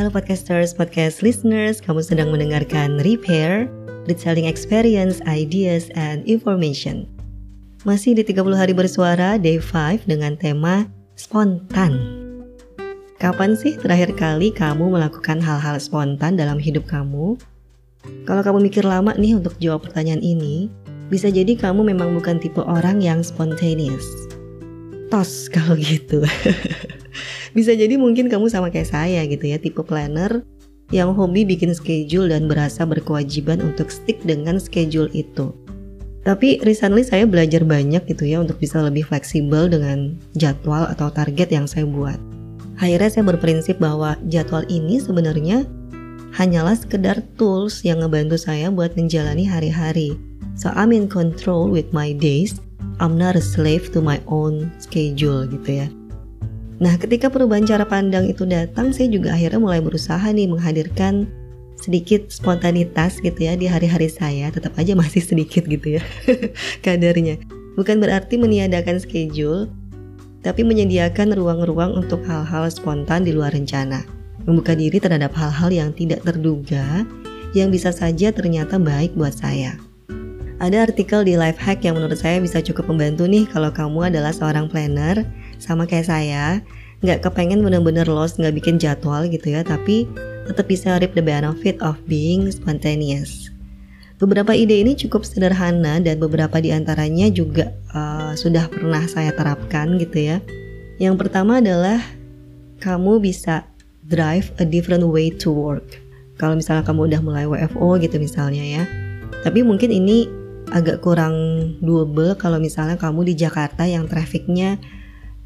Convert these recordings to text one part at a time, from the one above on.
Halo podcasters, podcast listeners, kamu sedang mendengarkan Repair, Retelling Experience, Ideas, and Information. Masih di 30 hari bersuara, day 5 dengan tema spontan. Kapan sih terakhir kali kamu melakukan hal-hal spontan dalam hidup kamu? Kalau kamu mikir lama nih untuk jawab pertanyaan ini, bisa jadi kamu memang bukan tipe orang yang spontaneous. Tos kalau gitu. bisa jadi mungkin kamu sama kayak saya gitu ya, tipe planner yang hobi bikin schedule dan berasa berkewajiban untuk stick dengan schedule itu. Tapi recently saya belajar banyak gitu ya untuk bisa lebih fleksibel dengan jadwal atau target yang saya buat. Akhirnya saya berprinsip bahwa jadwal ini sebenarnya hanyalah sekedar tools yang ngebantu saya buat menjalani hari-hari. So I'm in control with my days. I'm not a slave to my own schedule gitu ya. Nah, ketika perubahan cara pandang itu datang, saya juga akhirnya mulai berusaha nih menghadirkan sedikit spontanitas gitu ya di hari-hari saya. Tetap aja masih sedikit gitu ya kadarnya. Bukan berarti meniadakan schedule, tapi menyediakan ruang-ruang untuk hal-hal spontan di luar rencana membuka diri terhadap hal-hal yang tidak terduga yang bisa saja ternyata baik buat saya. Ada artikel di Lifehack yang menurut saya bisa cukup membantu nih kalau kamu adalah seorang planner sama kayak saya, nggak kepengen bener-bener lost, nggak bikin jadwal gitu ya, tapi tetap bisa reap the benefit of being spontaneous. Beberapa ide ini cukup sederhana dan beberapa di antaranya juga uh, sudah pernah saya terapkan gitu ya. Yang pertama adalah kamu bisa drive a different way to work. Kalau misalnya kamu udah mulai WFO gitu misalnya ya. Tapi mungkin ini agak kurang doable kalau misalnya kamu di Jakarta yang trafficnya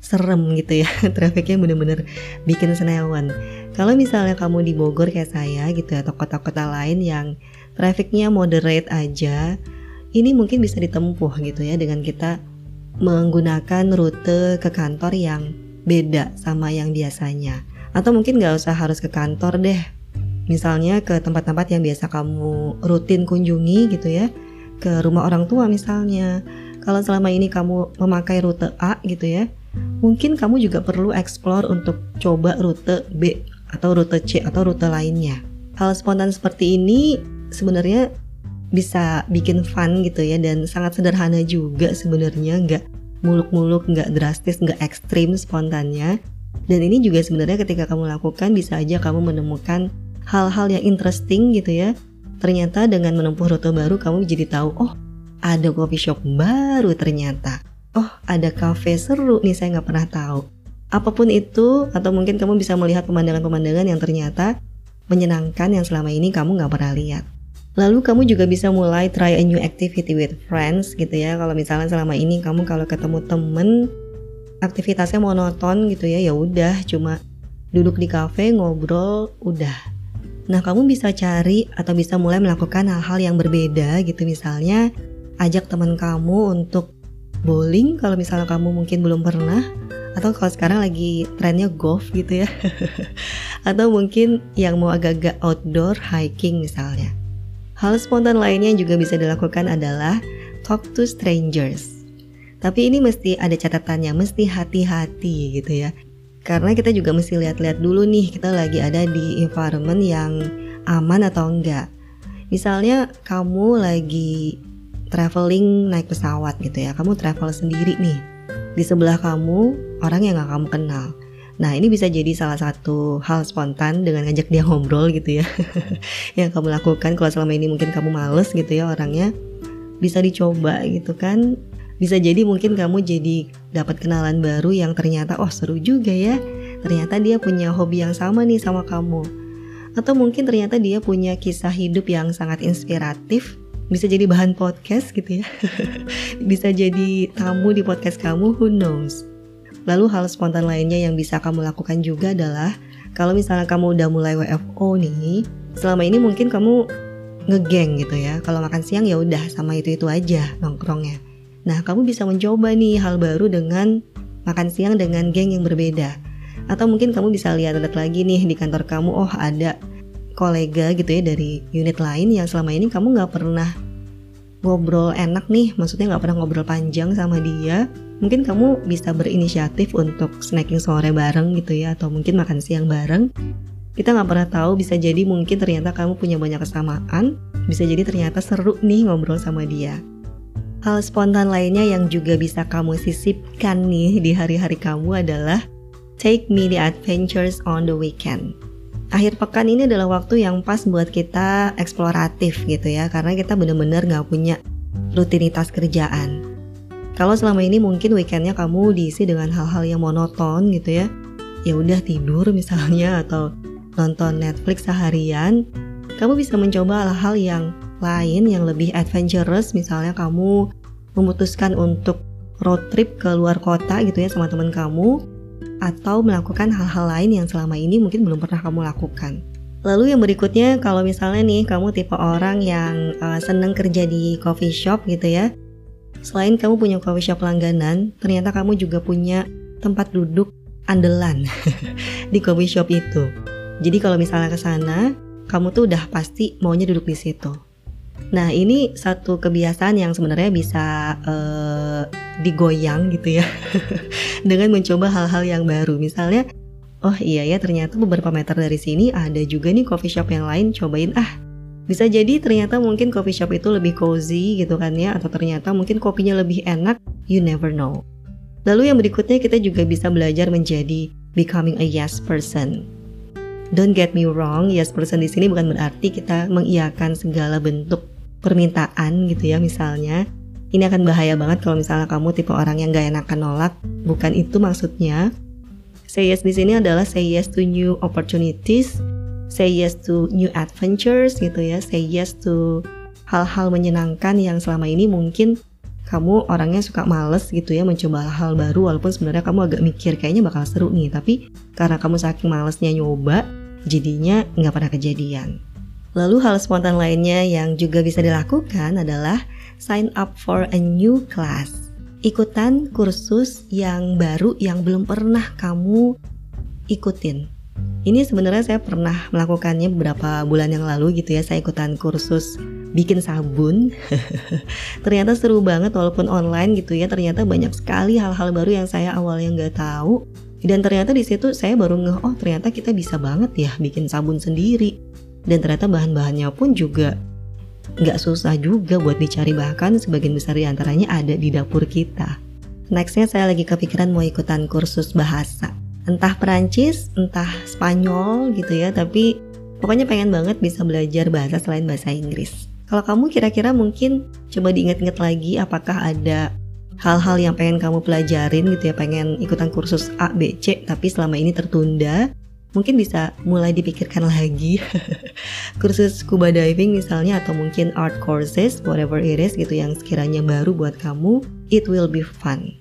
serem gitu ya trafficnya bener-bener bikin senewan kalau misalnya kamu di Bogor kayak saya gitu ya, atau kota-kota lain yang trafficnya moderate aja ini mungkin bisa ditempuh gitu ya dengan kita menggunakan rute ke kantor yang beda sama yang biasanya atau mungkin gak usah harus ke kantor deh. Misalnya ke tempat-tempat yang biasa kamu rutin kunjungi gitu ya. Ke rumah orang tua misalnya. Kalau selama ini kamu memakai rute A gitu ya. Mungkin kamu juga perlu explore untuk coba rute B atau rute C atau rute lainnya. Hal spontan seperti ini sebenarnya bisa bikin fun gitu ya dan sangat sederhana juga sebenarnya nggak muluk-muluk nggak drastis nggak ekstrim spontannya dan ini juga sebenarnya ketika kamu lakukan bisa aja kamu menemukan hal-hal yang interesting gitu ya. Ternyata dengan menempuh rute baru kamu jadi tahu, oh ada coffee shop baru ternyata. Oh ada cafe seru nih saya nggak pernah tahu. Apa pun itu atau mungkin kamu bisa melihat pemandangan-pemandangan yang ternyata menyenangkan yang selama ini kamu nggak pernah lihat. Lalu kamu juga bisa mulai try a new activity with friends gitu ya. Kalau misalnya selama ini kamu kalau ketemu temen aktivitasnya monoton gitu ya ya udah cuma duduk di kafe ngobrol udah nah kamu bisa cari atau bisa mulai melakukan hal-hal yang berbeda gitu. Misalnya ajak teman kamu untuk bowling kalau misalnya kamu mungkin belum pernah. Atau kalau sekarang lagi trennya golf gitu ya. Atau mungkin yang mau agak-agak outdoor hiking misalnya. Hal spontan lainnya yang juga bisa dilakukan adalah talk to strangers. Tapi ini mesti ada catatannya, mesti hati-hati gitu ya. Karena kita juga mesti lihat-lihat dulu nih kita lagi ada di environment yang aman atau enggak. Misalnya kamu lagi traveling naik pesawat gitu ya, kamu travel sendiri nih. Di sebelah kamu orang yang gak kamu kenal. Nah ini bisa jadi salah satu hal spontan dengan ngajak dia ngobrol gitu ya Yang kamu lakukan kalau selama ini mungkin kamu males gitu ya orangnya Bisa dicoba gitu kan bisa jadi mungkin kamu jadi dapat kenalan baru yang ternyata oh seru juga ya. Ternyata dia punya hobi yang sama nih sama kamu. Atau mungkin ternyata dia punya kisah hidup yang sangat inspiratif. Bisa jadi bahan podcast gitu ya. bisa jadi tamu di podcast kamu, who knows. Lalu hal spontan lainnya yang bisa kamu lakukan juga adalah kalau misalnya kamu udah mulai WFO nih, selama ini mungkin kamu ngegeng gitu ya. Kalau makan siang ya udah sama itu-itu aja nongkrongnya. Nah, kamu bisa mencoba nih hal baru dengan makan siang dengan geng yang berbeda. Atau mungkin kamu bisa lihat-lihat lagi nih di kantor kamu, oh ada kolega gitu ya dari unit lain yang selama ini kamu nggak pernah ngobrol enak nih, maksudnya nggak pernah ngobrol panjang sama dia. Mungkin kamu bisa berinisiatif untuk snacking sore bareng gitu ya, atau mungkin makan siang bareng. kita nggak pernah tahu bisa jadi mungkin ternyata kamu punya banyak kesamaan, bisa jadi ternyata seru nih ngobrol sama dia. Hal spontan lainnya yang juga bisa kamu sisipkan nih di hari-hari kamu adalah take mini adventures on the weekend. Akhir pekan ini adalah waktu yang pas buat kita eksploratif gitu ya, karena kita bener-bener nggak punya rutinitas kerjaan. Kalau selama ini mungkin weekendnya kamu diisi dengan hal-hal yang monoton gitu ya, ya udah tidur misalnya atau nonton Netflix seharian, kamu bisa mencoba hal-hal yang lain yang lebih adventurous, misalnya kamu memutuskan untuk road trip ke luar kota gitu ya sama teman kamu, atau melakukan hal-hal lain yang selama ini mungkin belum pernah kamu lakukan. Lalu yang berikutnya kalau misalnya nih kamu tipe orang yang uh, seneng kerja di coffee shop gitu ya. Selain kamu punya coffee shop langganan, ternyata kamu juga punya tempat duduk andalan di coffee shop itu. Jadi kalau misalnya ke sana, kamu tuh udah pasti maunya duduk di situ. Nah ini satu kebiasaan yang sebenarnya bisa uh, digoyang gitu ya dengan mencoba hal-hal yang baru. Misalnya, oh iya ya ternyata beberapa meter dari sini ada juga nih coffee shop yang lain. Cobain ah. Bisa jadi ternyata mungkin coffee shop itu lebih cozy gitu kan ya, atau ternyata mungkin kopinya lebih enak. You never know. Lalu yang berikutnya kita juga bisa belajar menjadi becoming a yes person. Don't get me wrong, yes person di sini bukan berarti kita mengiyakan segala bentuk permintaan gitu ya misalnya. Ini akan bahaya banget kalau misalnya kamu tipe orang yang gak enakan nolak. Bukan itu maksudnya. Say yes di sini adalah say yes to new opportunities, say yes to new adventures gitu ya, say yes to hal-hal menyenangkan yang selama ini mungkin kamu orangnya suka males gitu ya mencoba hal baru walaupun sebenarnya kamu agak mikir kayaknya bakal seru nih tapi karena kamu saking malesnya nyoba jadinya nggak pernah kejadian. Lalu hal spontan lainnya yang juga bisa dilakukan adalah sign up for a new class. Ikutan kursus yang baru yang belum pernah kamu ikutin. Ini sebenarnya saya pernah melakukannya beberapa bulan yang lalu gitu ya. Saya ikutan kursus bikin sabun. ternyata seru banget walaupun online gitu ya. Ternyata banyak sekali hal-hal baru yang saya awalnya nggak tahu. Dan ternyata di situ saya baru ngeh, oh ternyata kita bisa banget ya bikin sabun sendiri. Dan ternyata bahan-bahannya pun juga nggak susah juga buat dicari bahkan sebagian besar di antaranya ada di dapur kita. Nextnya saya lagi kepikiran mau ikutan kursus bahasa entah Perancis, entah Spanyol gitu ya, tapi pokoknya pengen banget bisa belajar bahasa selain bahasa Inggris. Kalau kamu kira-kira mungkin coba diingat-ingat lagi apakah ada hal-hal yang pengen kamu pelajarin gitu ya, pengen ikutan kursus A, B, C tapi selama ini tertunda, mungkin bisa mulai dipikirkan lagi kursus scuba diving misalnya atau mungkin art courses whatever it is gitu yang sekiranya baru buat kamu it will be fun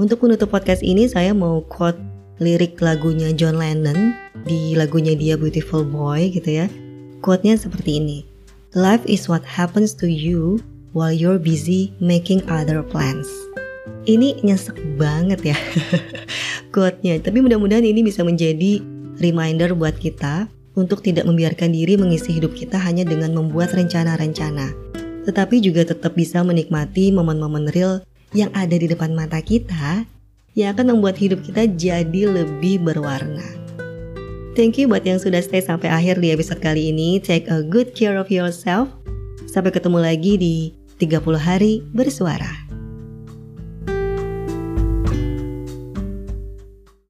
untuk menutup podcast ini saya mau quote lirik lagunya John Lennon di lagunya dia Beautiful Boy gitu ya. Quote-nya seperti ini. Life is what happens to you while you're busy making other plans. Ini nyesek banget ya quote-nya. Tapi mudah-mudahan ini bisa menjadi reminder buat kita untuk tidak membiarkan diri mengisi hidup kita hanya dengan membuat rencana-rencana. Tetapi juga tetap bisa menikmati momen-momen real yang ada di depan mata kita yang akan membuat hidup kita jadi lebih berwarna. Thank you buat yang sudah stay sampai akhir di episode kali ini. Take a good care of yourself. Sampai ketemu lagi di 30 hari bersuara.